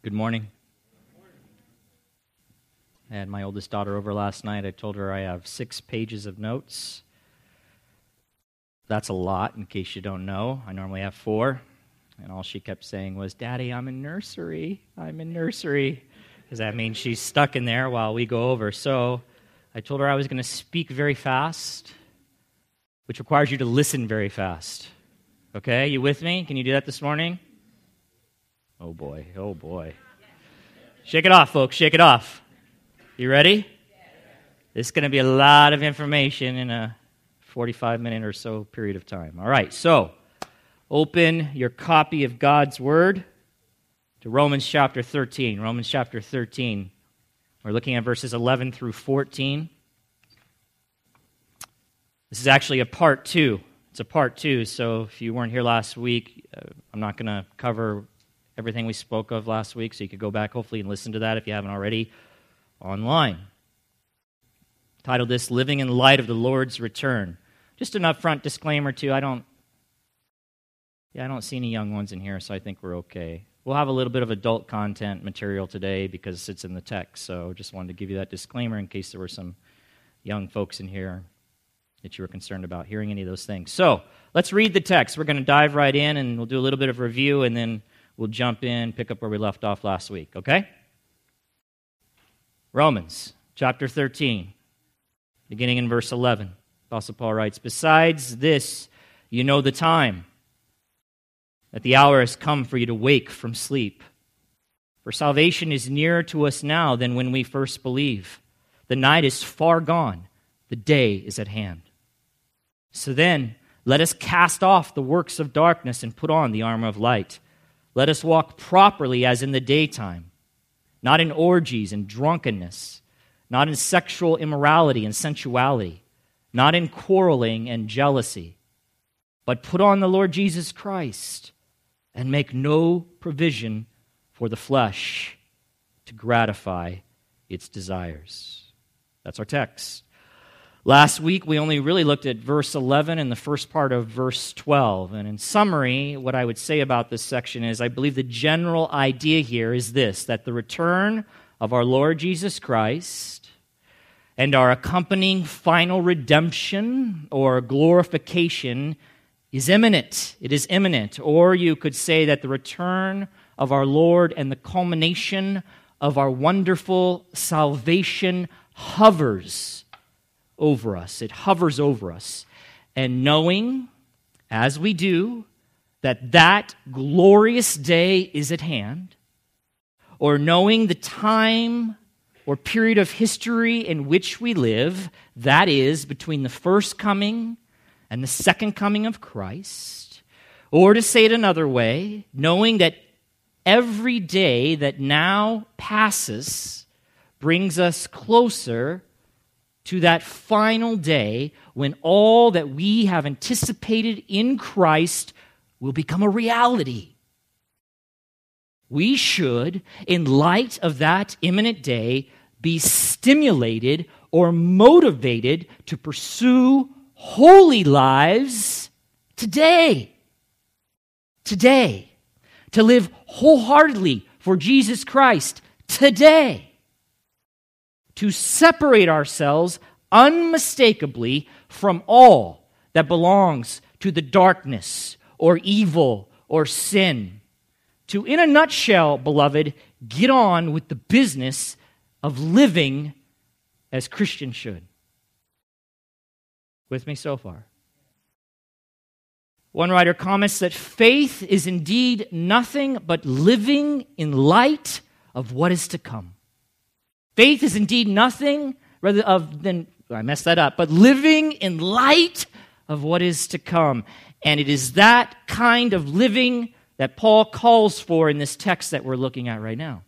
Good morning. I had my oldest daughter over last night. I told her I have six pages of notes. That's a lot, in case you don't know. I normally have four. And all she kept saying was, Daddy, I'm in nursery. I'm in nursery. Does that mean she's stuck in there while we go over? So I told her I was going to speak very fast, which requires you to listen very fast. Okay, you with me? Can you do that this morning? Oh boy, oh boy. Shake it off, folks, shake it off. You ready? This is going to be a lot of information in a 45 minute or so period of time. All right, so open your copy of God's Word to Romans chapter 13. Romans chapter 13. We're looking at verses 11 through 14. This is actually a part two. It's a part two, so if you weren't here last week, uh, I'm not going to cover everything we spoke of last week, so you could go back hopefully and listen to that if you haven't already online. Titled this Living in Light of the Lord's Return. Just an upfront disclaimer too, I don't yeah, I don't see any young ones in here, so I think we're okay. We'll have a little bit of adult content material today because it's in the text, so just wanted to give you that disclaimer in case there were some young folks in here that you were concerned about hearing any of those things. So, let's read the text. We're going to dive right in and we'll do a little bit of review and then we'll jump in, pick up where we left off last week, okay? Romans chapter 13, beginning in verse 11. Apostle Paul writes, Besides this, you know the time, that the hour has come for you to wake from sleep. For salvation is nearer to us now than when we first believe. The night is far gone, the day is at hand. So then, let us cast off the works of darkness and put on the armor of light. Let us walk properly as in the daytime, not in orgies and drunkenness, not in sexual immorality and sensuality, not in quarreling and jealousy, but put on the Lord Jesus Christ and make no provision for the flesh to gratify its desires. That's our text. Last week, we only really looked at verse 11 and the first part of verse 12. And in summary, what I would say about this section is I believe the general idea here is this that the return of our Lord Jesus Christ and our accompanying final redemption or glorification is imminent. It is imminent. Or you could say that the return of our Lord and the culmination of our wonderful salvation hovers over us, it hovers over us. And knowing, as we do, that that glorious day is at hand, or knowing the time or period of history in which we live, that is, between the first coming and the second coming of Christ, or to say it another way, knowing that every day that now passes brings us closer to that final day when all that we have anticipated in Christ will become a reality. We should, in light of that imminent day, be stimulated or motivated to pursue holy lives today. Today. To live wholeheartedly for Jesus Christ today to separate ourselves unmistakably from all that belongs to the darkness or evil or sin. To, in a nutshell, beloved, get on with the business of living as Christians should. With me so far? One writer comments that faith is indeed nothing but living in light of what is to come. Faith is indeed nothing rather of than I messed that up, but living in light of what is to come. And it is that kind of living that Paul calls for in this text that we're looking at right now.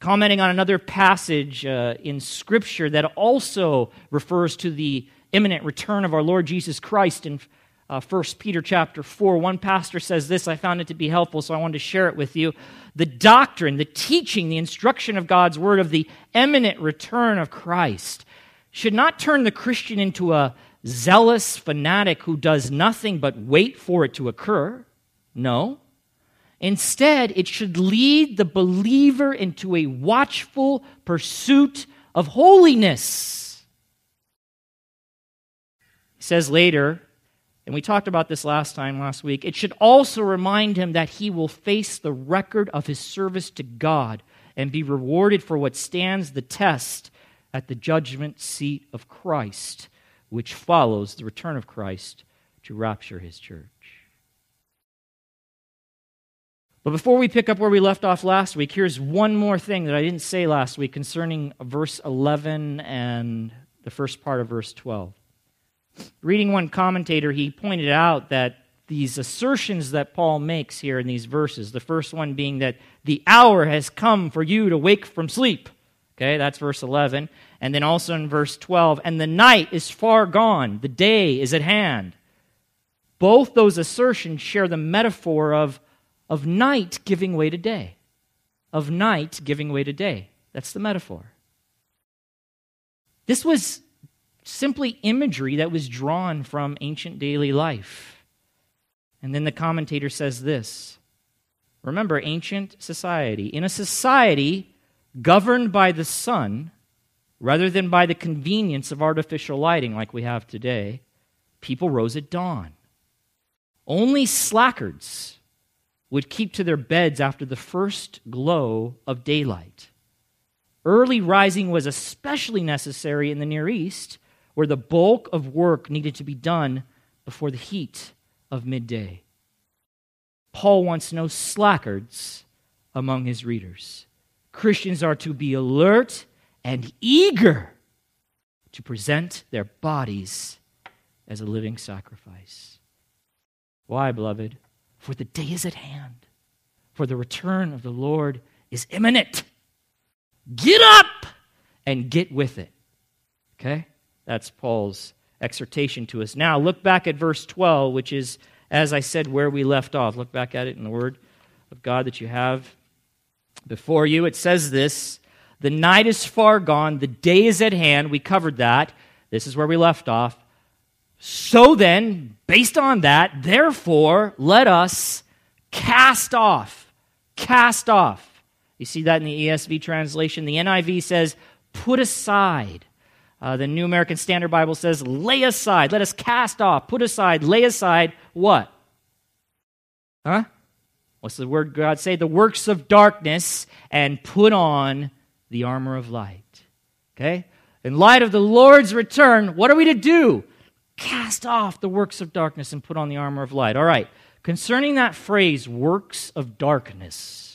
Commenting on another passage uh, in Scripture that also refers to the imminent return of our Lord Jesus Christ in uh, 1 Peter chapter 4. One pastor says this. I found it to be helpful, so I wanted to share it with you. The doctrine, the teaching, the instruction of God's word of the imminent return of Christ should not turn the Christian into a zealous fanatic who does nothing but wait for it to occur. No. Instead, it should lead the believer into a watchful pursuit of holiness. He says later, and we talked about this last time last week, it should also remind him that he will face the record of his service to God and be rewarded for what stands the test at the judgment seat of Christ, which follows the return of Christ to rapture his church. But before we pick up where we left off last week, here's one more thing that I didn't say last week concerning verse 11 and the first part of verse 12. Reading one commentator, he pointed out that these assertions that Paul makes here in these verses, the first one being that the hour has come for you to wake from sleep. Okay, that's verse 11. And then also in verse 12, and the night is far gone, the day is at hand. Both those assertions share the metaphor of of night giving way to day. Of night giving way to day. That's the metaphor. This was simply imagery that was drawn from ancient daily life. And then the commentator says this Remember, ancient society. In a society governed by the sun, rather than by the convenience of artificial lighting like we have today, people rose at dawn. Only slackers would keep to their beds after the first glow of daylight. Early rising was especially necessary in the Near East, where the bulk of work needed to be done before the heat of midday. Paul wants no slackers among his readers. Christians are to be alert and eager to present their bodies as a living sacrifice. Why, beloved? for the day is at hand, for the return of the Lord is imminent. Get up and get with it. Okay? That's Paul's exhortation to us. Now, look back at verse 12, which is, as I said, where we left off. Look back at it in the Word of God that you have before you. It says this The night is far gone, the day is at hand. We covered that. This is where we left off. So then, based on that, therefore, let us cast off. Cast off. You see that in the ESV translation. The NIV says, put aside. Uh, the New American Standard Bible says, lay aside. Let us cast off, put aside, lay aside what? Huh? What's the word God say? The works of darkness and put on the armor of light. Okay? In light of the Lord's return, what are we to do? Cast off the works of darkness and put on the armor of light. All right. Concerning that phrase, works of darkness,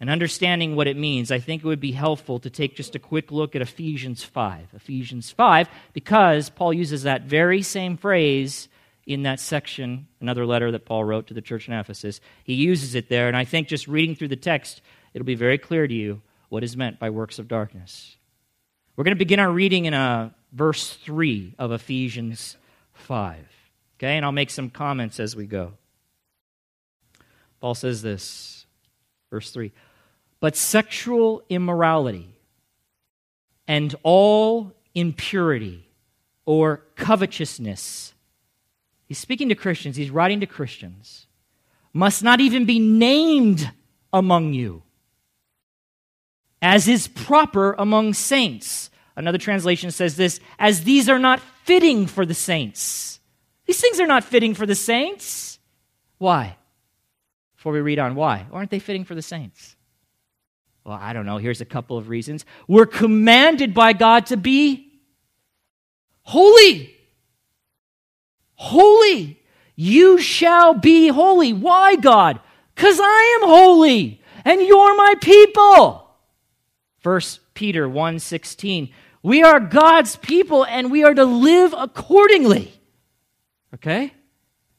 and understanding what it means, I think it would be helpful to take just a quick look at Ephesians 5. Ephesians 5, because Paul uses that very same phrase in that section, another letter that Paul wrote to the church in Ephesus. He uses it there, and I think just reading through the text, it'll be very clear to you what is meant by works of darkness. We're going to begin our reading in a verse 3 of Ephesians 5. Okay, and I'll make some comments as we go. Paul says this, verse 3 But sexual immorality and all impurity or covetousness, he's speaking to Christians, he's writing to Christians, must not even be named among you, as is proper among saints. Another translation says this as these are not fitting for the saints. These things are not fitting for the saints. Why? Before we read on, why? Aren't they fitting for the saints? Well, I don't know. Here's a couple of reasons. We're commanded by God to be holy. Holy. You shall be holy. Why, God? Because I am holy and you're my people. First Peter 1:16 we are God's people and we are to live accordingly. Okay?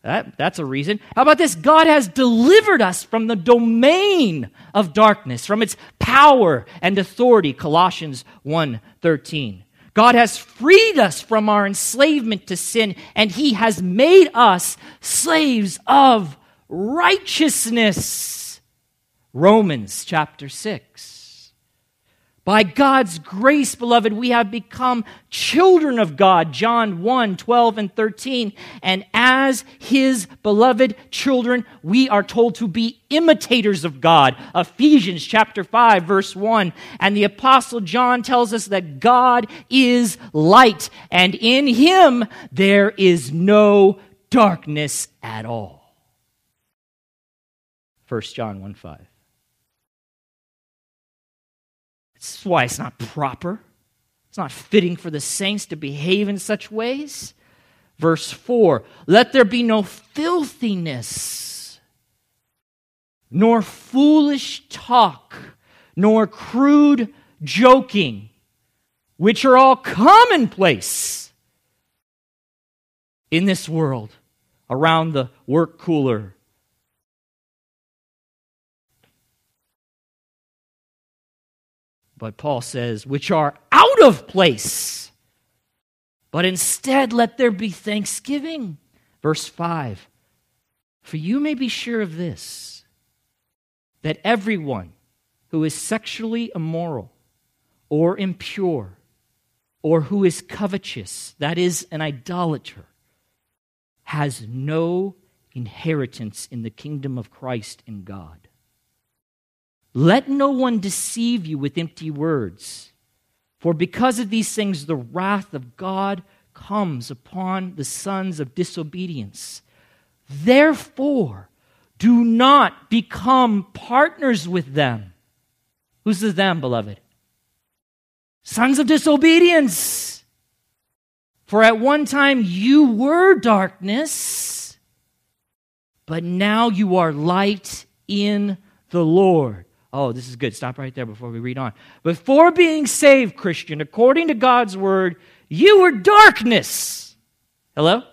That, that's a reason. How about this? God has delivered us from the domain of darkness, from its power and authority. Colossians 1:13. God has freed us from our enslavement to sin, and He has made us slaves of righteousness. Romans chapter 6. By God's grace, beloved, we have become children of God. John 1 12 and 13. And as his beloved children, we are told to be imitators of God. Ephesians chapter 5, verse 1. And the Apostle John tells us that God is light, and in him there is no darkness at all. 1 John 1 5. This is why it's not proper. It's not fitting for the saints to behave in such ways. Verse 4 Let there be no filthiness, nor foolish talk, nor crude joking, which are all commonplace in this world around the work cooler But Paul says, which are out of place. But instead, let there be thanksgiving. Verse 5 For you may be sure of this, that everyone who is sexually immoral or impure or who is covetous, that is, an idolater, has no inheritance in the kingdom of Christ and God. Let no one deceive you with empty words, for because of these things the wrath of God comes upon the sons of disobedience. Therefore, do not become partners with them. Who's the them, beloved? Sons of disobedience. For at one time you were darkness, but now you are light in the Lord. Oh, this is good. Stop right there before we read on. Before being saved, Christian, according to God's word, you were darkness. Hello?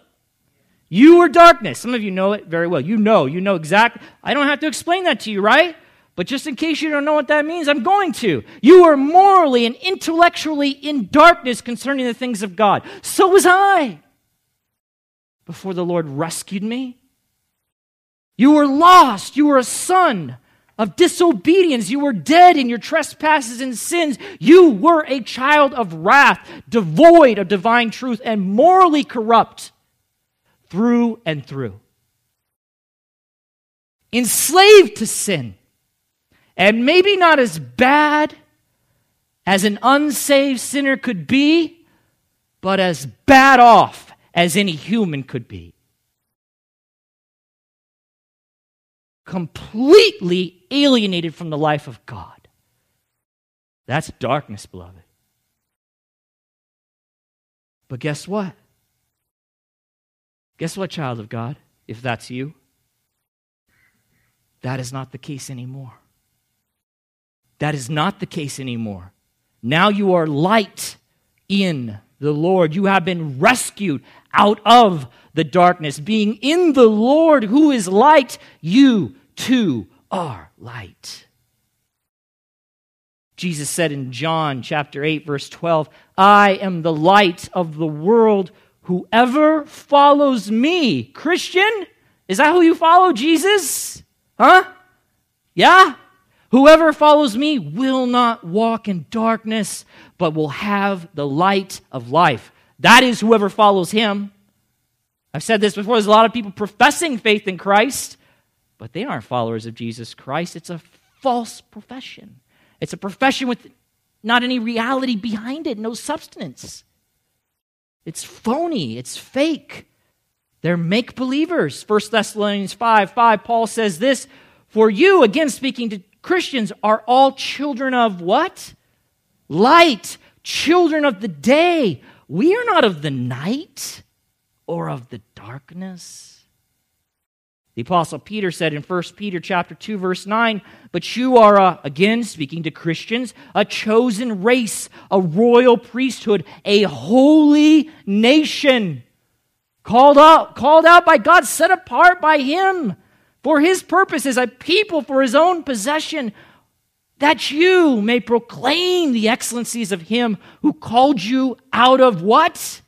You were darkness. Some of you know it very well. You know, you know exactly. I don't have to explain that to you, right? But just in case you don't know what that means, I'm going to. You were morally and intellectually in darkness concerning the things of God. So was I. Before the Lord rescued me, you were lost. You were a son of disobedience. You were dead in your trespasses and sins. You were a child of wrath, devoid of divine truth, and morally corrupt through and through. Enslaved to sin. And maybe not as bad as an unsaved sinner could be, but as bad off as any human could be. completely alienated from the life of God. That's darkness, beloved. But guess what? Guess what, child of God, if that's you? That is not the case anymore. That is not the case anymore. Now you are light in the Lord. You have been rescued out of the darkness. Being in the Lord who is light, you too are light. Jesus said in John chapter 8 verse 12, I am the light of the world. Whoever follows me, Christian, is that who you follow, Jesus? Huh? Yeah? Whoever follows me will not walk in darkness, but will have the light of life. That is whoever follows him. I've said this before. There's a lot of people professing faith in Christ, but they aren't followers of Jesus Christ. It's a false profession. It's a profession with not any reality behind it, no substance. It's phony, it's fake. They're make believers. 1 Thessalonians 5 5, Paul says this For you, again speaking to Christians, are all children of what? Light, children of the day. We are not of the night or of the darkness. The apostle Peter said in 1 Peter chapter 2 verse 9, "But you are a, again speaking to Christians, a chosen race, a royal priesthood, a holy nation, called out called out by God, set apart by him for his purposes, a people for his own possession, that you may proclaim the excellencies of him who called you out of what?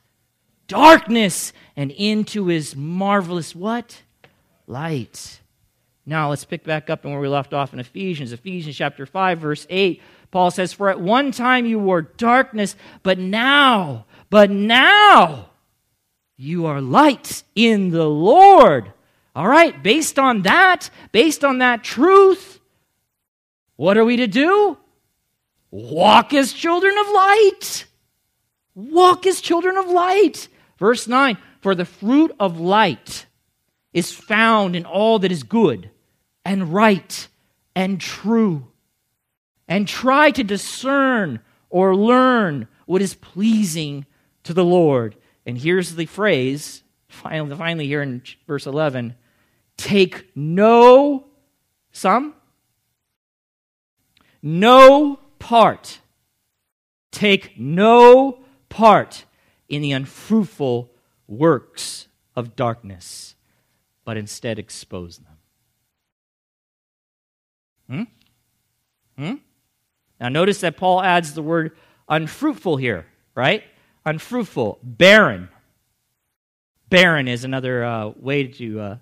Darkness and into his marvelous what? Light. Now let's pick back up and where we left off in Ephesians. Ephesians chapter 5, verse 8. Paul says, For at one time you were darkness, but now, but now you are light in the Lord. All right, based on that, based on that truth, what are we to do? Walk as children of light. Walk as children of light. Verse 9 For the fruit of light is found in all that is good and right and true. And try to discern or learn what is pleasing to the Lord. And here's the phrase, finally, finally here in verse 11 take no, some, no part, take no part in the unfruitful works of darkness, but instead expose them. Hmm? Hmm? Now, notice that Paul adds the word unfruitful here, right? Unfruitful, barren. Barren is another uh, way to uh,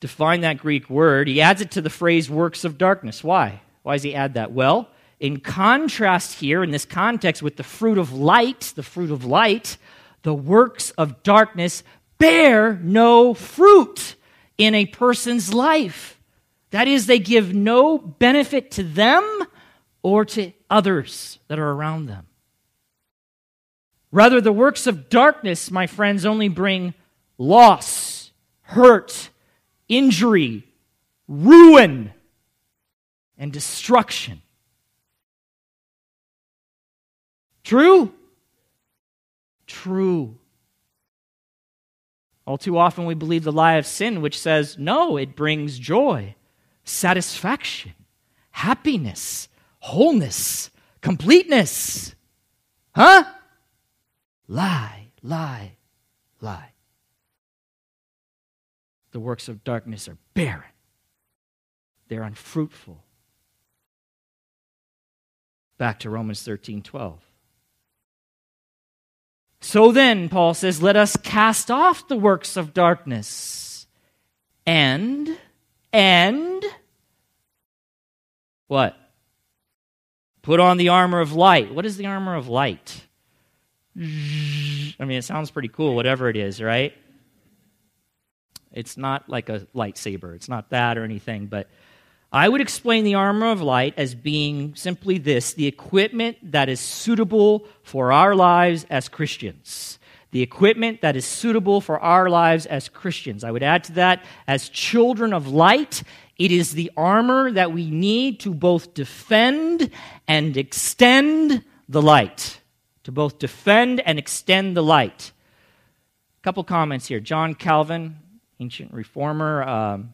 define that Greek word. He adds it to the phrase works of darkness. Why? Why does he add that? Well, in contrast here, in this context, with the fruit of light, the fruit of light, the works of darkness bear no fruit in a person's life. That is, they give no benefit to them or to others that are around them. Rather, the works of darkness, my friends, only bring loss, hurt, injury, ruin, and destruction. True? True. All too often we believe the lie of sin, which says, no, it brings joy, satisfaction, happiness, wholeness, completeness. Huh? Lie, lie, lie. The works of darkness are barren, they're unfruitful. Back to Romans 13 12. So then, Paul says, let us cast off the works of darkness and, and, what? Put on the armor of light. What is the armor of light? I mean, it sounds pretty cool, whatever it is, right? It's not like a lightsaber. It's not that or anything, but I would explain the armor of light as being simply this the equipment that is suitable for our lives as Christians. The equipment that is suitable for our lives as Christians. I would add to that, as children of light, it is the armor that we need to both defend and extend the light. To both defend and extend the light. A couple comments here. John Calvin, ancient reformer, um,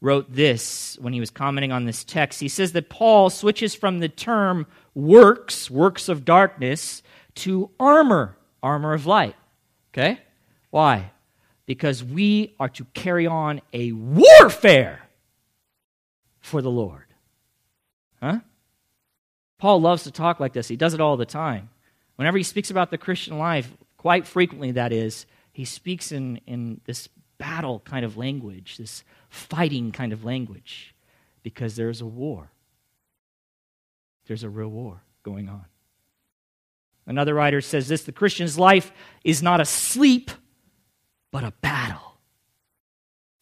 wrote this when he was commenting on this text. He says that Paul switches from the term works, works of darkness, to armor, armor of light. Okay? Why? Because we are to carry on a warfare for the Lord. Huh? Paul loves to talk like this. He does it all the time. Whenever he speaks about the Christian life, quite frequently that is, he speaks in, in this battle kind of language, this fighting kind of language, because there's a war. There's a real war going on. Another writer says this the Christian's life is not a sleep, but a battle.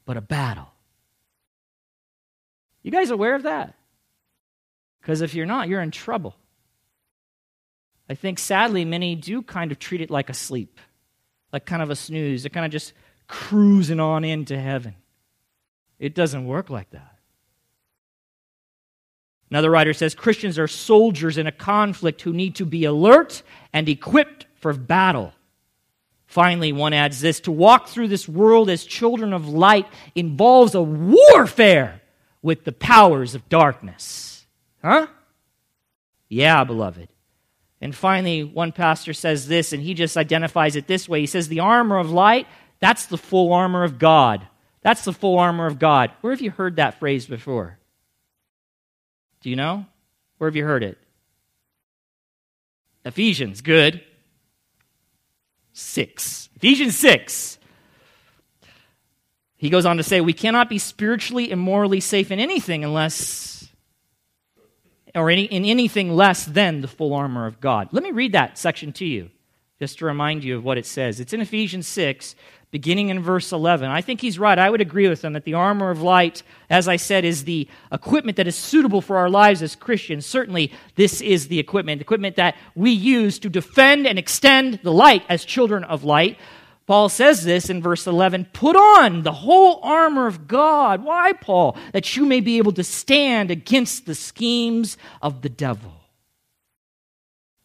But a battle. You guys aware of that? Because if you're not, you're in trouble. I think sadly, many do kind of treat it like a sleep, like kind of a snooze. They're kind of just cruising on into heaven. It doesn't work like that. Another writer says Christians are soldiers in a conflict who need to be alert and equipped for battle. Finally, one adds this to walk through this world as children of light involves a warfare with the powers of darkness. Huh? Yeah, beloved. And finally, one pastor says this, and he just identifies it this way. He says, The armor of light, that's the full armor of God. That's the full armor of God. Where have you heard that phrase before? Do you know? Where have you heard it? Ephesians, good. 6. Ephesians 6. He goes on to say, We cannot be spiritually and morally safe in anything unless, or any, in anything less than the full armor of God. Let me read that section to you, just to remind you of what it says. It's in Ephesians 6, beginning in verse 11. I think he's right. I would agree with him that the armor of light, as I said, is the equipment that is suitable for our lives as Christians. Certainly, this is the equipment, the equipment that we use to defend and extend the light as children of light. Paul says this in verse 11 Put on the whole armor of God. Why, Paul? That you may be able to stand against the schemes of the devil.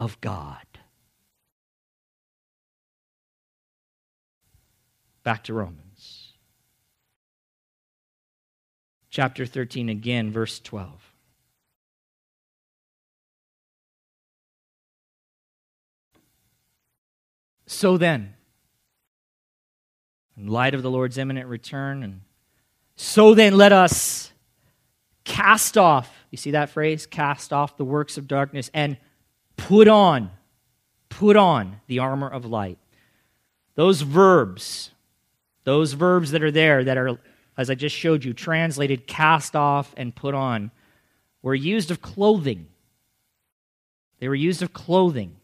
of God. Back to Romans. Chapter 13 again, verse 12. So then, in light of the Lord's imminent return, and so then let us cast off, you see that phrase? Cast off the works of darkness and put on, put on the armor of light. Those verbs, those verbs that are there that are, as I just showed you, translated cast off and put on, were used of clothing. They were used of clothing.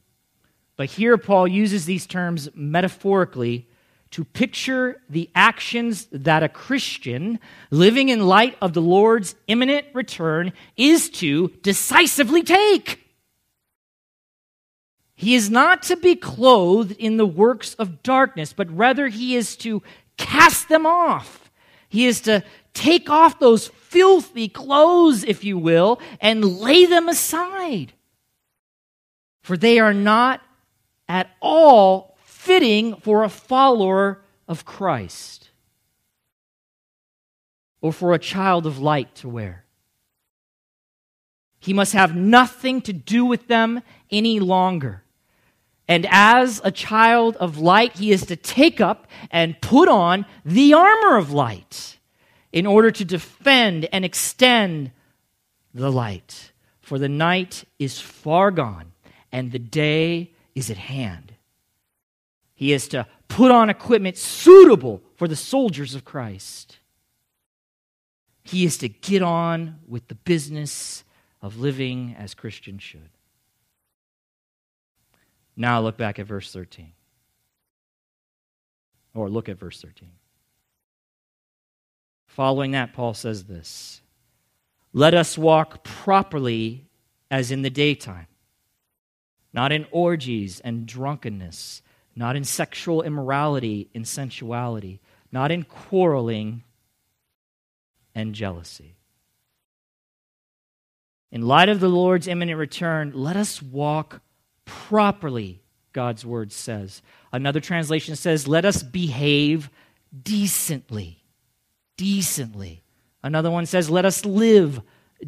But here, Paul uses these terms metaphorically to picture the actions that a Christian living in light of the Lord's imminent return is to decisively take. He is not to be clothed in the works of darkness, but rather he is to cast them off. He is to take off those filthy clothes, if you will, and lay them aside. For they are not at all fitting for a follower of Christ or for a child of light to wear. He must have nothing to do with them any longer. And as a child of light, he is to take up and put on the armor of light in order to defend and extend the light. For the night is far gone, and the day is at hand. He is to put on equipment suitable for the soldiers of Christ. He is to get on with the business of living as Christians should. Now look back at verse 13. Or look at verse 13. Following that, Paul says this Let us walk properly as in the daytime not in orgies and drunkenness, not in sexual immorality and sensuality, not in quarreling and jealousy. In light of the Lord's imminent return, let us walk properly, God's word says. Another translation says, let us behave decently. Decently. Another one says, let us live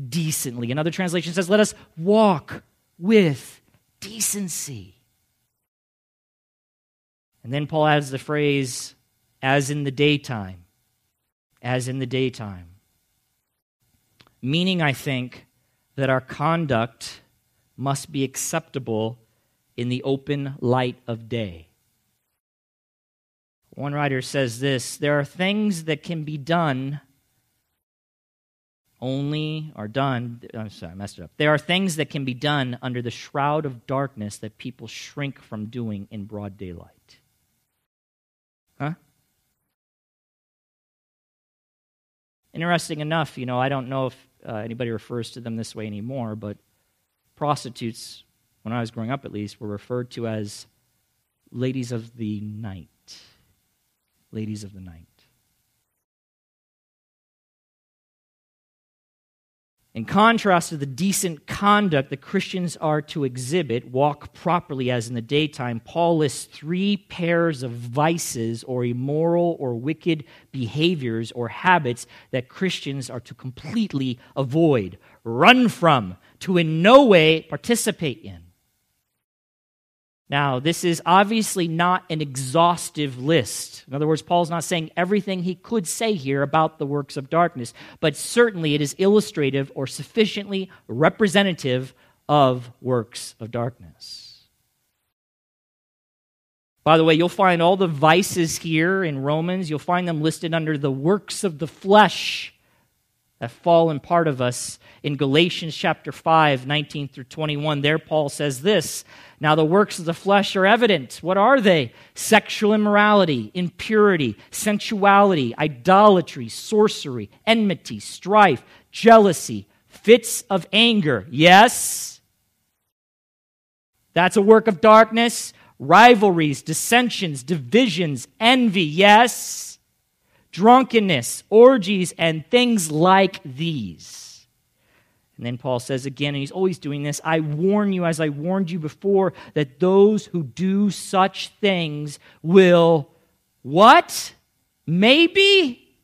decently. Another translation says, let us walk with decency. And then Paul adds the phrase, as in the daytime. As in the daytime. Meaning, I think, that our conduct must be acceptable in the open light of day. One writer says this there are things that can be done only are done. I'm sorry, I messed it up. There are things that can be done under the shroud of darkness that people shrink from doing in broad daylight. Huh? Interesting enough, you know, I don't know if uh, anybody refers to them this way anymore, but prostitutes, when I was growing up at least, were referred to as ladies of the night. Ladies of the night. In contrast to the decent conduct that Christians are to exhibit, walk properly as in the daytime, Paul lists three pairs of vices or immoral or wicked behaviors or habits that Christians are to completely avoid, run from, to in no way participate in. Now, this is obviously not an exhaustive list. In other words, Paul's not saying everything he could say here about the works of darkness, but certainly it is illustrative or sufficiently representative of works of darkness. By the way, you'll find all the vices here in Romans, you'll find them listed under the works of the flesh that fallen part of us in Galatians chapter 5, 19 through 21. There, Paul says this Now the works of the flesh are evident. What are they? Sexual immorality, impurity, sensuality, idolatry, sorcery, enmity, strife, jealousy, fits of anger. Yes? That's a work of darkness. Rivalries, dissensions, divisions, envy. Yes? drunkenness, orgies, and things like these. And then Paul says again, and he's always doing this I warn you, as I warned you before, that those who do such things will what? Maybe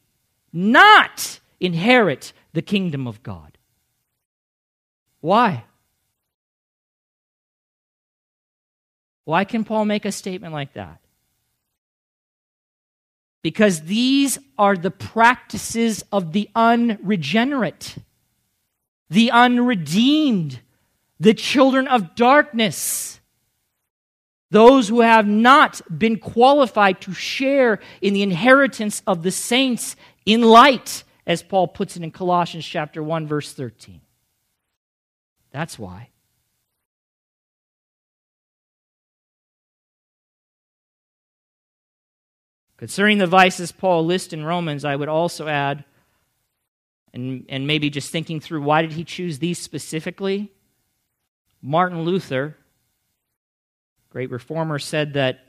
not inherit the kingdom of God. Why? Why can Paul make a statement like that? because these are the practices of the unregenerate, the unredeemed, the children of darkness, those who have not been qualified to share in the inheritance of the saints in light, as Paul puts it in Colossians chapter 1 verse 13. That's why. Concerning the vices Paul lists in Romans, I would also add, and, and maybe just thinking through why did he choose these specifically? Martin Luther, great reformer, said that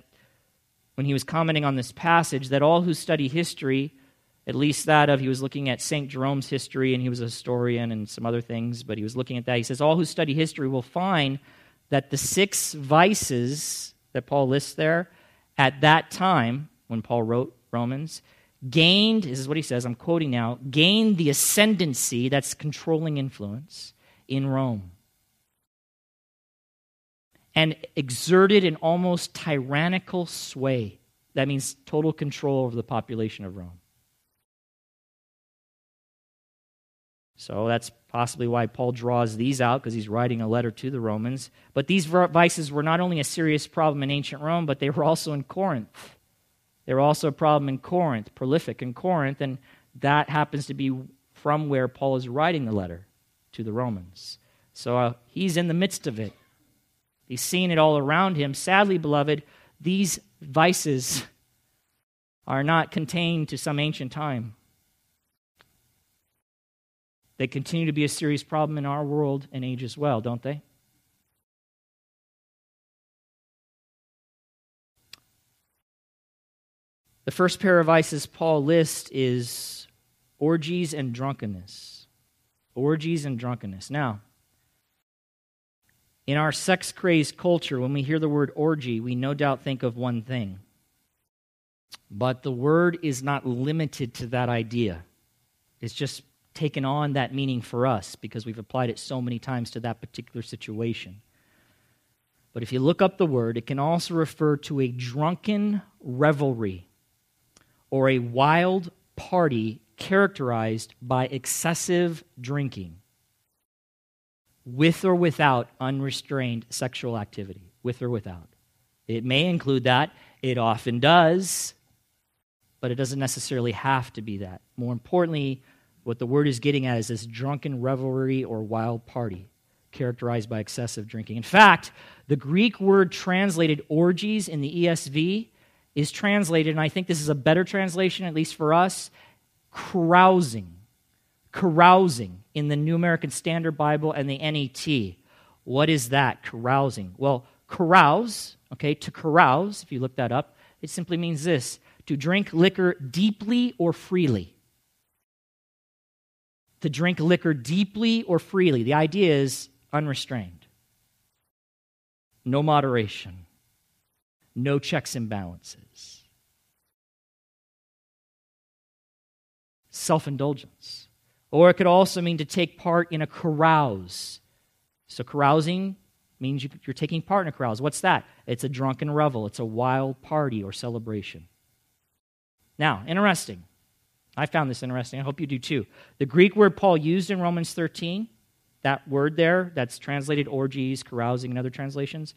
when he was commenting on this passage, that all who study history, at least that of, he was looking at St. Jerome's history, and he was a historian and some other things, but he was looking at that. He says, All who study history will find that the six vices that Paul lists there at that time when Paul wrote Romans, gained, this is what he says, I'm quoting now, gained the ascendancy, that's controlling influence, in Rome. And exerted an almost tyrannical sway. That means total control over the population of Rome. So that's possibly why Paul draws these out, because he's writing a letter to the Romans. But these vices were not only a serious problem in ancient Rome, but they were also in Corinth. They were also a problem in Corinth, prolific in Corinth, and that happens to be from where Paul is writing the letter to the Romans. So uh, he's in the midst of it. He's seeing it all around him. Sadly, beloved, these vices are not contained to some ancient time. They continue to be a serious problem in our world and age as well, don't they? The first pair of vices Paul lists is orgies and drunkenness. Orgies and drunkenness. Now, in our sex crazed culture, when we hear the word orgy, we no doubt think of one thing. But the word is not limited to that idea. It's just taken on that meaning for us because we've applied it so many times to that particular situation. But if you look up the word, it can also refer to a drunken revelry or a wild party characterized by excessive drinking, with or without unrestrained sexual activity, with or without. It may include that, it often does, but it doesn't necessarily have to be that. More importantly, what the word is getting at is this drunken revelry or wild party characterized by excessive drinking. In fact, the Greek word translated orgies in the ESV is translated, and I think this is a better translation, at least for us, carousing. carousing in the New American Standard Bible and the NET. What is that, carousing? Well, carouse, okay, to carouse, if you look that up, it simply means this to drink liquor deeply or freely. To drink liquor deeply or freely. The idea is unrestrained, no moderation, no checks and balances, self indulgence. Or it could also mean to take part in a carouse. So, carousing means you're taking part in a carouse. What's that? It's a drunken revel, it's a wild party or celebration. Now, interesting. I found this interesting. I hope you do too. The Greek word Paul used in Romans 13, that word there, that's translated orgies, carousing, and other translations,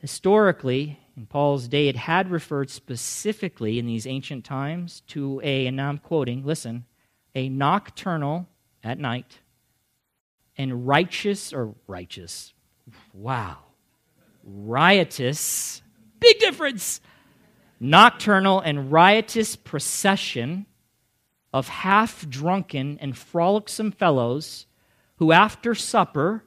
historically, in Paul's day, it had referred specifically in these ancient times to a, and now I'm quoting, listen, a nocturnal at night and righteous or righteous, wow, riotous, big difference, nocturnal and riotous procession of half drunken and frolicsome fellows who, after supper,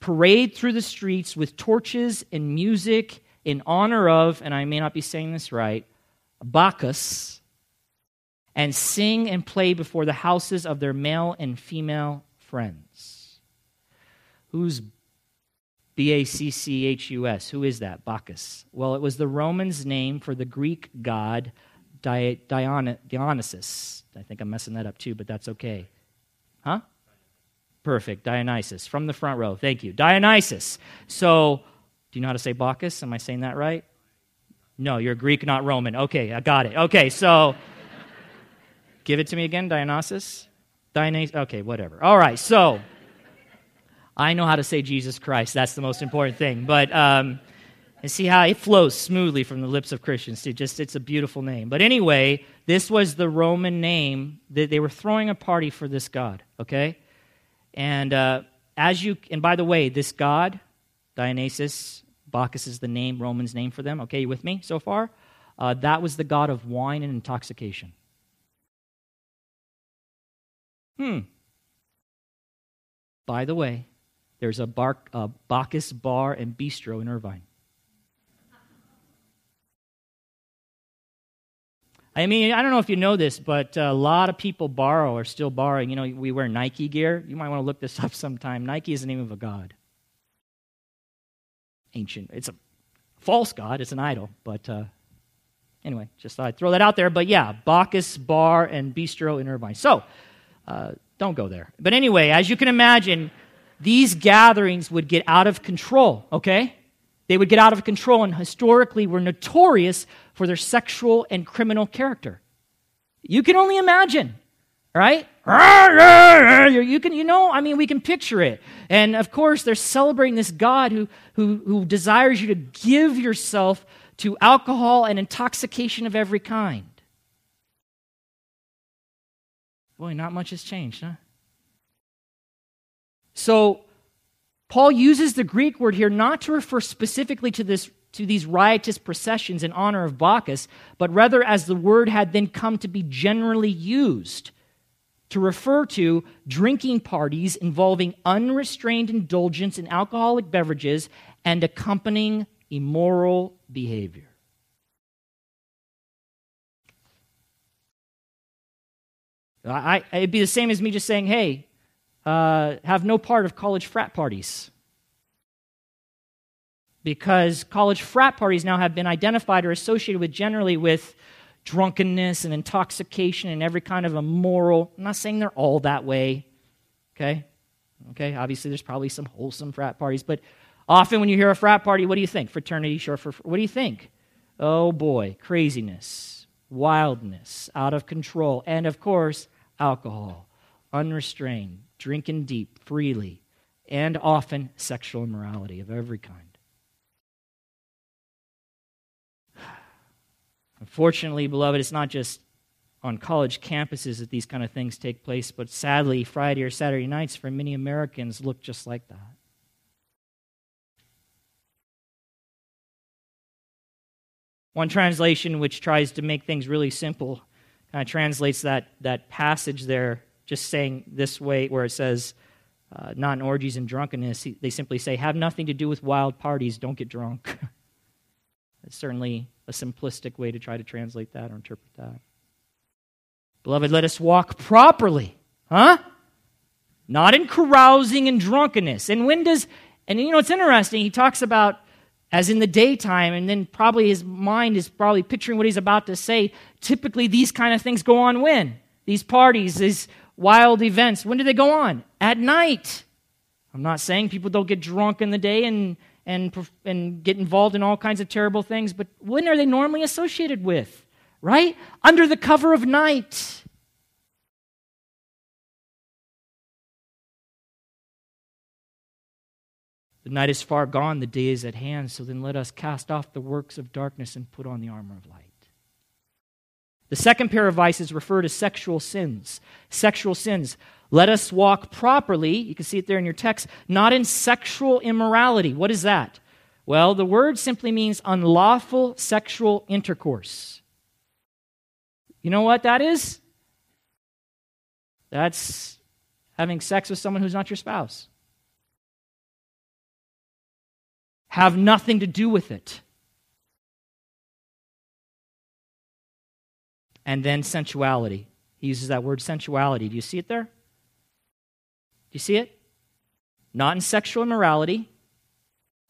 parade through the streets with torches and music in honor of, and I may not be saying this right, Bacchus, and sing and play before the houses of their male and female friends. Who's B A C C H U S? Who is that? Bacchus. Well, it was the Romans' name for the Greek god Dionysus. I think I'm messing that up too, but that's okay. Huh? Perfect. Dionysus. From the front row. Thank you. Dionysus. So, do you know how to say Bacchus? Am I saying that right? No, you're Greek, not Roman. Okay, I got it. Okay, so give it to me again, Dionysus. Dionysus. Okay, whatever. All right, so I know how to say Jesus Christ. That's the most important thing. But um, and see how it flows smoothly from the lips of Christians. Too. Just it's a beautiful name. But anyway, this was the Roman name that they were throwing a party for this god. Okay, and uh, as you and by the way, this god Dionysus, Bacchus is the name, Roman's name for them. Okay, you with me so far? Uh, that was the god of wine and intoxication. Hmm. By the way, there's a, bar, a Bacchus bar and bistro in Irvine. I mean, I don't know if you know this, but a lot of people borrow or still borrow. You know, we wear Nike gear. You might want to look this up sometime. Nike is the name of a god ancient. It's a false god, it's an idol. But uh, anyway, just thought I'd throw that out there. But yeah, Bacchus Bar and Bistro in Irvine. So uh, don't go there. But anyway, as you can imagine, these gatherings would get out of control, okay? They would get out of control and historically were notorious for their sexual and criminal character. You can only imagine, right? You can, you know, I mean, we can picture it. And of course, they're celebrating this God who, who, who desires you to give yourself to alcohol and intoxication of every kind. Boy, not much has changed, huh? So, Paul uses the Greek word here not to refer specifically to this to these riotous processions in honor of Bacchus, but rather as the word had then come to be generally used to refer to drinking parties involving unrestrained indulgence in alcoholic beverages and accompanying immoral behavior. I, it'd be the same as me just saying, hey, uh, have no part of college frat parties. Because college frat parties now have been identified or associated with generally with drunkenness and intoxication and every kind of immoral. I'm not saying they're all that way, okay? Okay, obviously there's probably some wholesome frat parties, but often when you hear a frat party, what do you think? Fraternity short for what do you think? Oh boy, craziness, wildness, out of control, and of course, alcohol, unrestrained, drinking deep, freely, and often sexual immorality of every kind. Unfortunately, beloved, it's not just on college campuses that these kind of things take place, but sadly, Friday or Saturday nights for many Americans look just like that. One translation, which tries to make things really simple, kind of translates that, that passage there, just saying this way, where it says, uh, not in orgies and drunkenness. They simply say, have nothing to do with wild parties, don't get drunk. it's certainly a simplistic way to try to translate that or interpret that. Beloved, let us walk properly, huh? Not in carousing and drunkenness. And when does, and you know, it's interesting, he talks about as in the daytime, and then probably his mind is probably picturing what he's about to say. Typically, these kind of things go on when? These parties, these wild events, when do they go on? At night. I'm not saying people don't get drunk in the day and, and, and get involved in all kinds of terrible things, but when are they normally associated with? Right? Under the cover of night. The night is far gone, the day is at hand, so then let us cast off the works of darkness and put on the armor of light. The second pair of vices refer to sexual sins. Sexual sins. Let us walk properly, you can see it there in your text, not in sexual immorality. What is that? Well, the word simply means unlawful sexual intercourse. You know what that is? That's having sex with someone who's not your spouse. Have nothing to do with it. And then sensuality. He uses that word sensuality. Do you see it there? Do you see it? Not in sexual immorality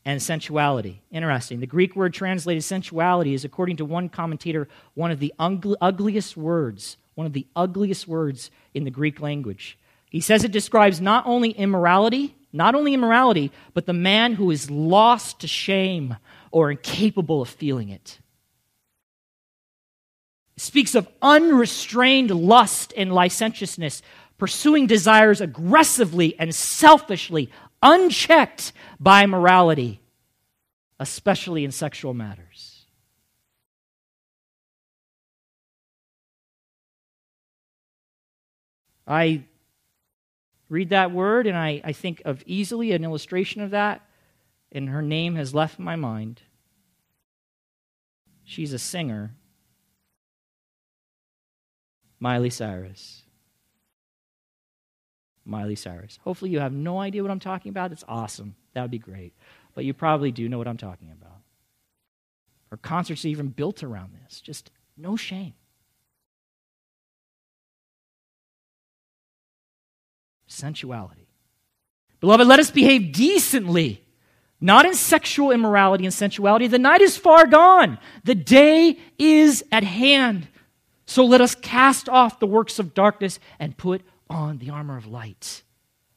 and sensuality. Interesting. The Greek word translated sensuality is, according to one commentator, one of the ugliest words, one of the ugliest words in the Greek language. He says it describes not only immorality, not only immorality, but the man who is lost to shame or incapable of feeling it. It speaks of unrestrained lust and licentiousness, pursuing desires aggressively and selfishly, unchecked by morality, especially in sexual matters. I read that word and I, I think of easily an illustration of that, and her name has left my mind. She's a singer, Miley Cyrus. Miley Cyrus. Hopefully, you have no idea what I'm talking about. It's awesome. That would be great. But you probably do know what I'm talking about. Her concerts even built around this. Just no shame. Sensuality. Beloved, let us behave decently, not in sexual immorality and sensuality. The night is far gone, the day is at hand. So let us cast off the works of darkness and put on the armor of light.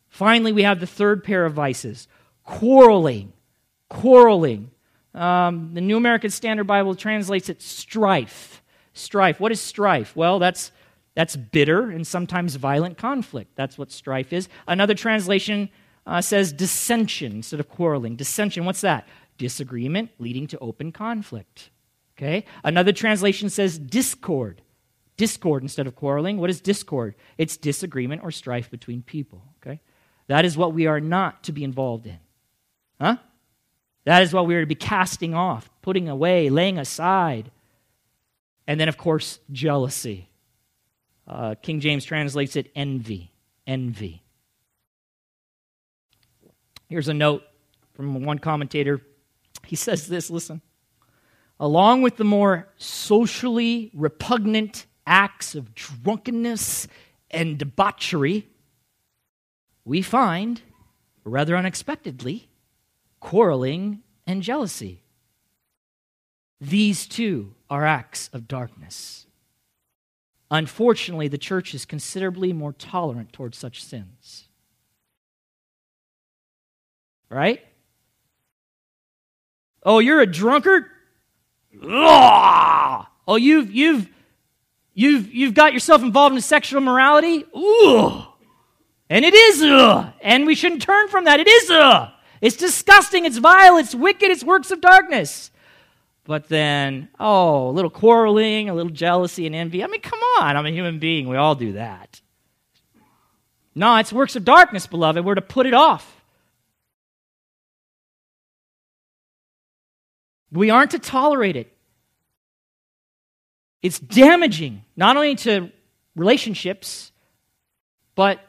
Finally, we have the third pair of vices quarreling. Quarreling. Um, the New American Standard Bible translates it strife. Strife. What is strife? Well, that's, that's bitter and sometimes violent conflict. That's what strife is. Another translation uh, says dissension instead of quarreling. Dissension, what's that? Disagreement leading to open conflict. Okay? Another translation says discord discord instead of quarreling. What is discord? It's disagreement or strife between people, okay? That is what we are not to be involved in. Huh? That is what we are to be casting off, putting away, laying aside. And then, of course, jealousy. Uh, King James translates it envy. Envy. Here's a note from one commentator. He says this listen. Along with the more socially repugnant acts of drunkenness and debauchery, we find, rather unexpectedly, quarreling and jealousy. These too are acts of darkness. Unfortunately, the church is considerably more tolerant towards such sins. Right? Oh, you're a drunkard? Oh, you've, you've, You've, you've got yourself involved in sexual morality? Ooh. And it is, ugh. And we shouldn't turn from that. It is, ugh. It's disgusting. It's vile. It's wicked. It's works of darkness. But then, oh, a little quarreling, a little jealousy and envy. I mean, come on. I'm a human being. We all do that. No, it's works of darkness, beloved. We're to put it off. We aren't to tolerate it. It's damaging, not only to relationships, but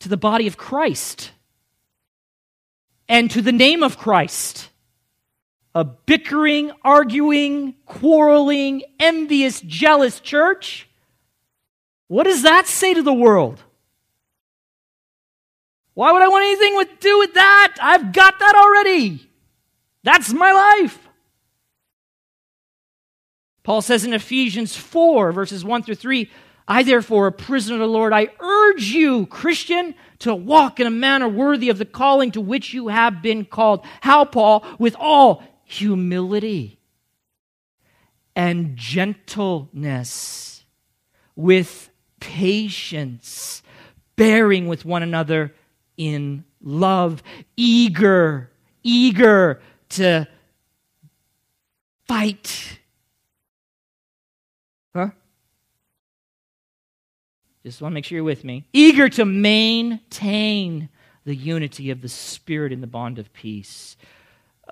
to the body of Christ and to the name of Christ. A bickering, arguing, quarreling, envious, jealous church. What does that say to the world? Why would I want anything to do with that? I've got that already. That's my life. Paul says in Ephesians 4, verses 1 through 3 I, therefore, a prisoner of the Lord, I urge you, Christian, to walk in a manner worthy of the calling to which you have been called. How, Paul? With all humility and gentleness, with patience, bearing with one another in love, eager, eager to fight. Huh? Just want to make sure you're with me. Eager to maintain the unity of the Spirit in the bond of peace.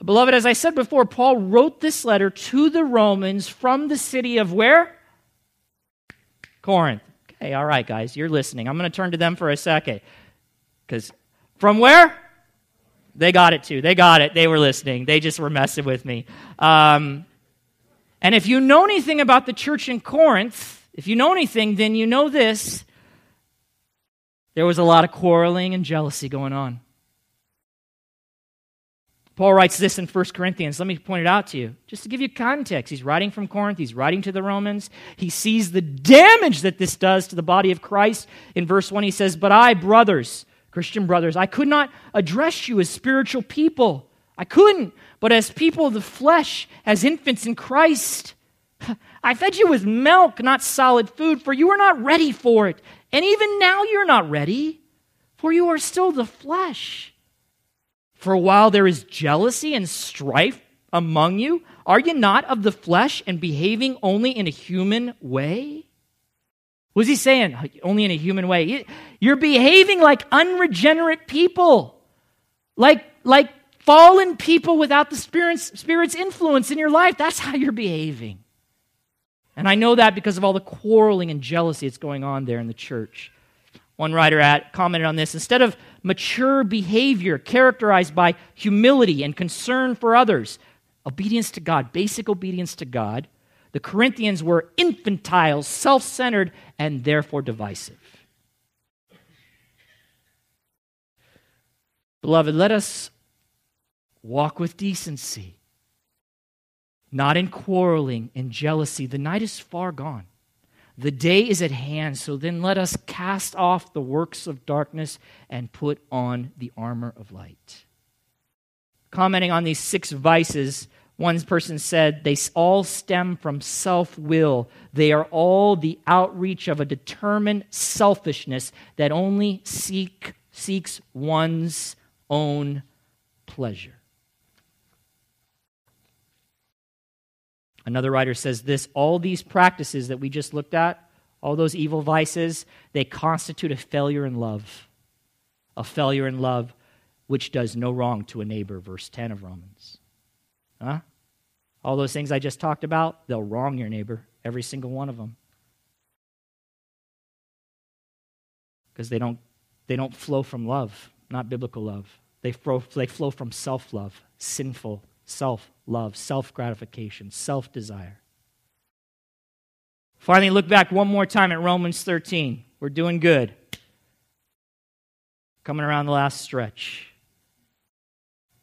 Beloved, as I said before, Paul wrote this letter to the Romans from the city of where? Corinth. Okay, all right, guys, you're listening. I'm going to turn to them for a second. Because from where? They got it too. They got it. They were listening. They just were messing with me. Um, and if you know anything about the church in Corinth, if you know anything, then you know this. There was a lot of quarreling and jealousy going on. Paul writes this in 1 Corinthians. Let me point it out to you. Just to give you context, he's writing from Corinth, he's writing to the Romans. He sees the damage that this does to the body of Christ. In verse 1, he says, But I, brothers, Christian brothers, I could not address you as spiritual people. I couldn't, but as people of the flesh, as infants in Christ. I fed you with milk, not solid food, for you were not ready for it. And even now you're not ready, for you are still the flesh. For while there is jealousy and strife among you, are you not of the flesh and behaving only in a human way? What's he saying? Only in a human way. You're behaving like unregenerate people, like, like fallen people without the Spirit's, Spirit's influence in your life. That's how you're behaving. And I know that because of all the quarreling and jealousy that's going on there in the church. One writer at, commented on this instead of mature behavior characterized by humility and concern for others, obedience to God, basic obedience to God, the Corinthians were infantile, self centered, and therefore divisive. Beloved, let us walk with decency, not in quarreling and jealousy. The night is far gone. The day is at hand, so then let us cast off the works of darkness and put on the armor of light. Commenting on these six vices, one person said, they all stem from self will. They are all the outreach of a determined selfishness that only seek, seeks one's own pleasure. Another writer says this all these practices that we just looked at, all those evil vices, they constitute a failure in love. A failure in love which does no wrong to a neighbor, verse 10 of Romans. Huh? All those things I just talked about, they'll wrong your neighbor, every single one of them. Because they don't, they don't flow from love, not biblical love. They flow, they flow from self love, sinful self love, self gratification, self desire. Finally, look back one more time at Romans 13. We're doing good. Coming around the last stretch.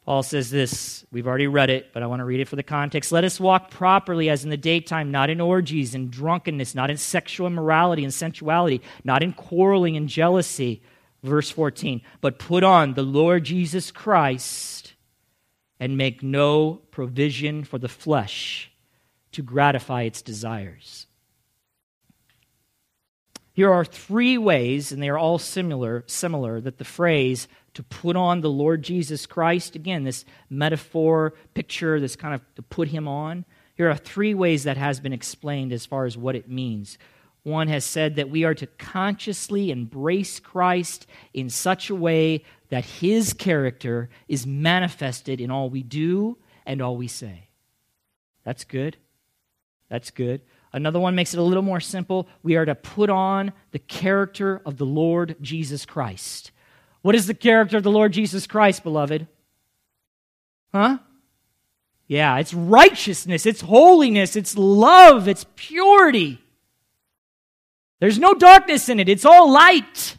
Paul says this. We've already read it, but I want to read it for the context. Let us walk properly as in the daytime, not in orgies and drunkenness, not in sexual immorality and sensuality, not in quarreling and jealousy. Verse 14. But put on the Lord Jesus Christ and make no provision for the flesh to gratify its desires. Here are three ways, and they are all similar, similar that the phrase to put on the Lord Jesus Christ. Again, this metaphor, picture, this kind of to put him on. Here are three ways that has been explained as far as what it means. One has said that we are to consciously embrace Christ in such a way that his character is manifested in all we do and all we say. That's good. That's good. Another one makes it a little more simple. We are to put on the character of the Lord Jesus Christ. What is the character of the Lord Jesus Christ, beloved? Huh? Yeah, it's righteousness, it's holiness, it's love, it's purity. There's no darkness in it, it's all light.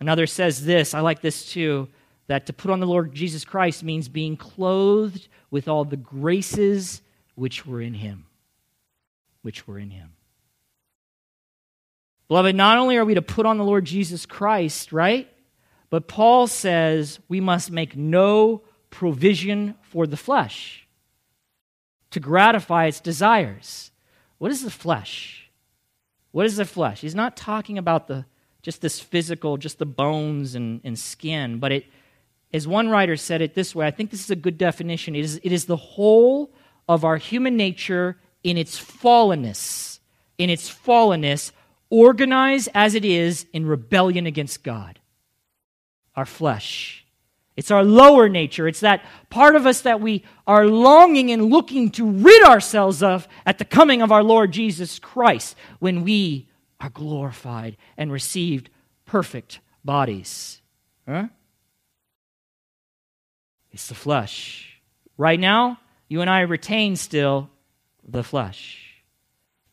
Another says this, I like this too, that to put on the Lord Jesus Christ means being clothed with all the graces which were in him. Which were in him. Beloved, not only are we to put on the Lord Jesus Christ, right? But Paul says we must make no provision for the flesh to gratify its desires. What is the flesh? What is the flesh? He's not talking about the just this physical, just the bones and, and skin, but it as one writer said it this way, I think this is a good definition. It is, it is the whole of our human nature in its fallenness, in its fallenness, organized as it is in rebellion against God. Our flesh. It's our lower nature. It's that part of us that we are longing and looking to rid ourselves of at the coming of our Lord Jesus Christ when we are glorified and received perfect bodies. Huh? It's the flesh. Right now, you and I retain still the flesh.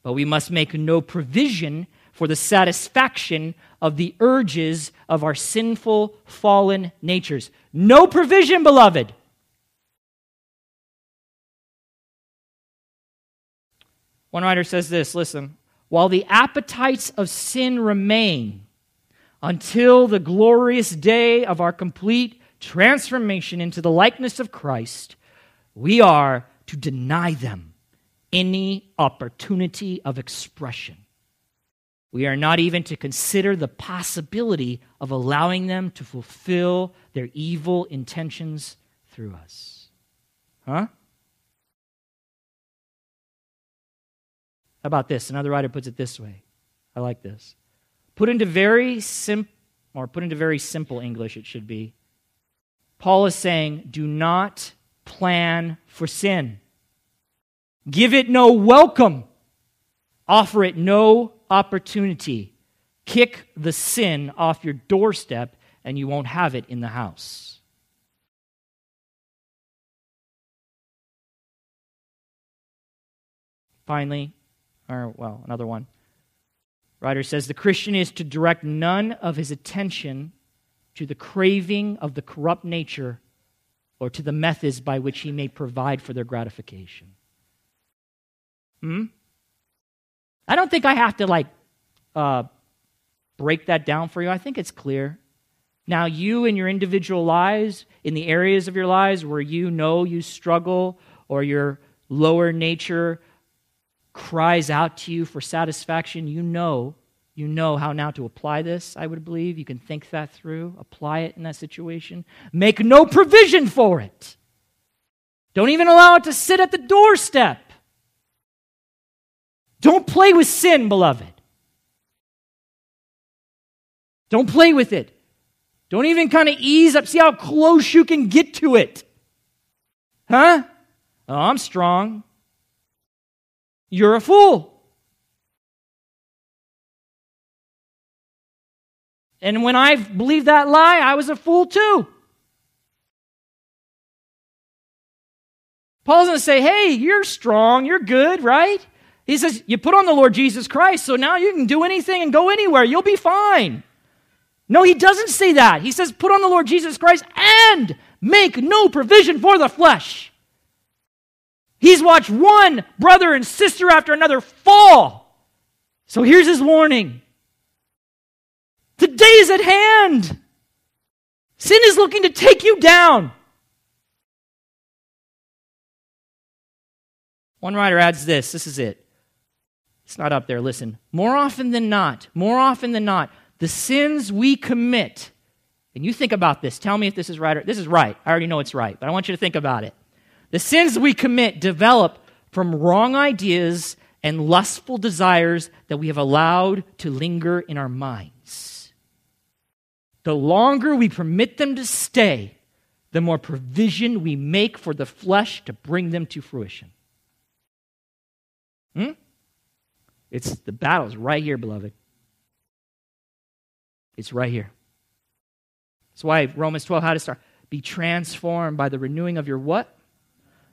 But we must make no provision for the satisfaction of the urges of our sinful, fallen natures. No provision, beloved. One writer says this listen, while the appetites of sin remain until the glorious day of our complete transformation into the likeness of Christ, we are to deny them any opportunity of expression. We are not even to consider the possibility of allowing them to fulfill their evil intentions through us. Huh? About this? Another writer puts it this way. I like this. Put into very simple, or put into very simple English, it should be. Paul is saying, do not plan for sin. Give it no welcome. Offer it no opportunity. Kick the sin off your doorstep, and you won't have it in the house. Finally, or well, another one. Writer says the Christian is to direct none of his attention to the craving of the corrupt nature or to the methods by which he may provide for their gratification. Hmm? I don't think I have to like uh, break that down for you. I think it's clear. Now, you in your individual lives, in the areas of your lives where you know you struggle or your lower nature cries out to you for satisfaction, you know you know how now to apply this, I would believe. You can think that through, apply it in that situation. Make no provision for it. Don't even allow it to sit at the doorstep. Don't play with sin, beloved. Don't play with it. Don't even kind of ease up. See how close you can get to it. Huh? Oh, I'm strong. You're a fool. And when I believed that lie, I was a fool too. Paul's going to say, hey, you're strong, you're good, right? He says, you put on the Lord Jesus Christ, so now you can do anything and go anywhere. You'll be fine. No, he doesn't say that. He says, put on the Lord Jesus Christ and make no provision for the flesh. He's watched one brother and sister after another fall. So here's his warning the day is at hand. Sin is looking to take you down. One writer adds this this is it. It's not up there. Listen. More often than not, more often than not, the sins we commit, and you think about this, tell me if this is right or this is right. I already know it's right, but I want you to think about it. The sins we commit develop from wrong ideas and lustful desires that we have allowed to linger in our minds. the longer we permit them to stay, the more provision we make for the flesh to bring them to fruition. Hmm? It's the battle's right here, beloved. It's right here. That's why Romans 12 how to start. Be transformed by the renewing of your what?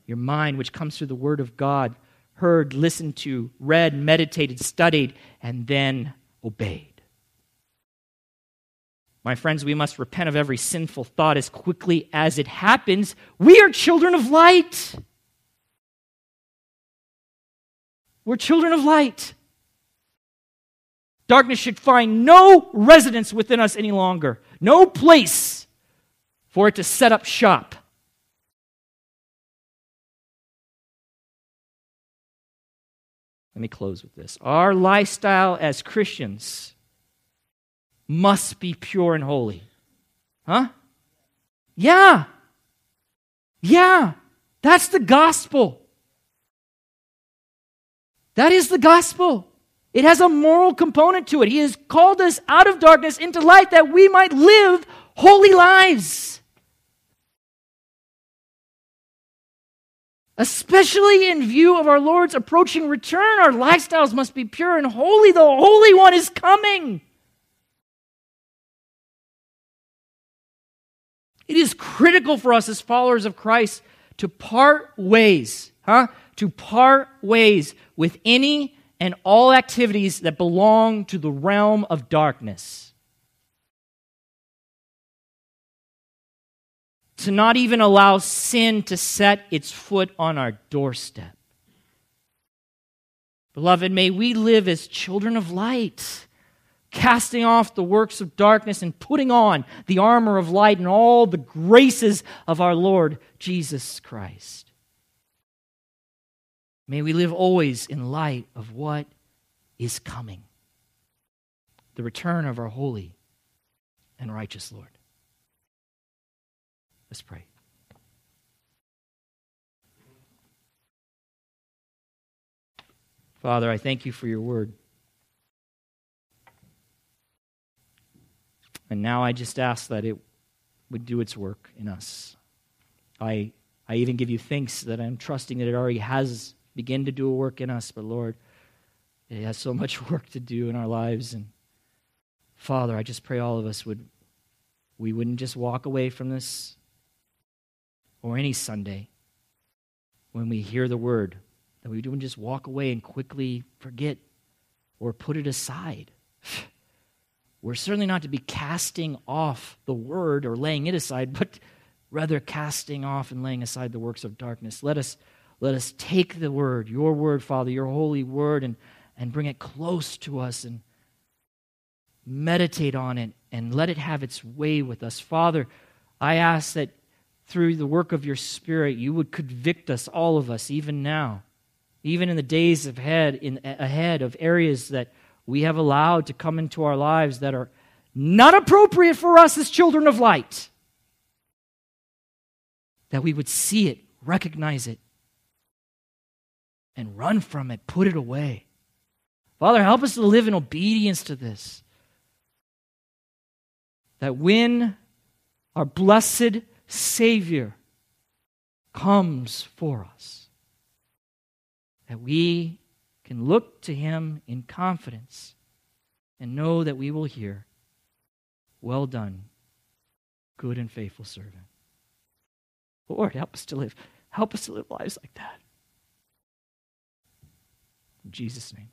Your mind, which comes through the Word of God, heard, listened to, read, meditated, studied, and then obeyed. My friends, we must repent of every sinful thought as quickly as it happens. We are children of light. We're children of light. Darkness should find no residence within us any longer, no place for it to set up shop. Let me close with this. Our lifestyle as Christians must be pure and holy. Huh? Yeah. Yeah. That's the gospel. That is the gospel. It has a moral component to it. He has called us out of darkness into light that we might live holy lives. Especially in view of our Lord's approaching return, our lifestyles must be pure and holy. The Holy One is coming. It is critical for us as followers of Christ to part ways, huh? To part ways with any and all activities that belong to the realm of darkness. To not even allow sin to set its foot on our doorstep. Beloved, may we live as children of light casting off the works of darkness and putting on the armor of light and all the graces of our Lord Jesus Christ. May we live always in light of what is coming the return of our holy and righteous Lord. Let's pray. Father, I thank you for your word. And now I just ask that it would do its work in us. I, I even give you thanks that I'm trusting that it already has begun to do a work in us, but Lord, it has so much work to do in our lives. And Father, I just pray all of us would, we wouldn't just walk away from this or any Sunday when we hear the word, that we don't just walk away and quickly forget or put it aside. We're certainly not to be casting off the word or laying it aside, but rather casting off and laying aside the works of darkness. Let us, let us take the word, your word, Father, your holy word, and, and bring it close to us and meditate on it and let it have its way with us. Father, I ask that through the work of your Spirit, you would convict us, all of us, even now, even in the days ahead, in, ahead of areas that we have allowed to come into our lives that are not appropriate for us as children of light. That we would see it, recognize it, and run from it, put it away. Father, help us to live in obedience to this. That when our blessed Savior comes for us, that we can look to him in confidence and know that we will hear, Well done, good and faithful servant. Lord, help us to live. Help us to live lives like that. In Jesus' name.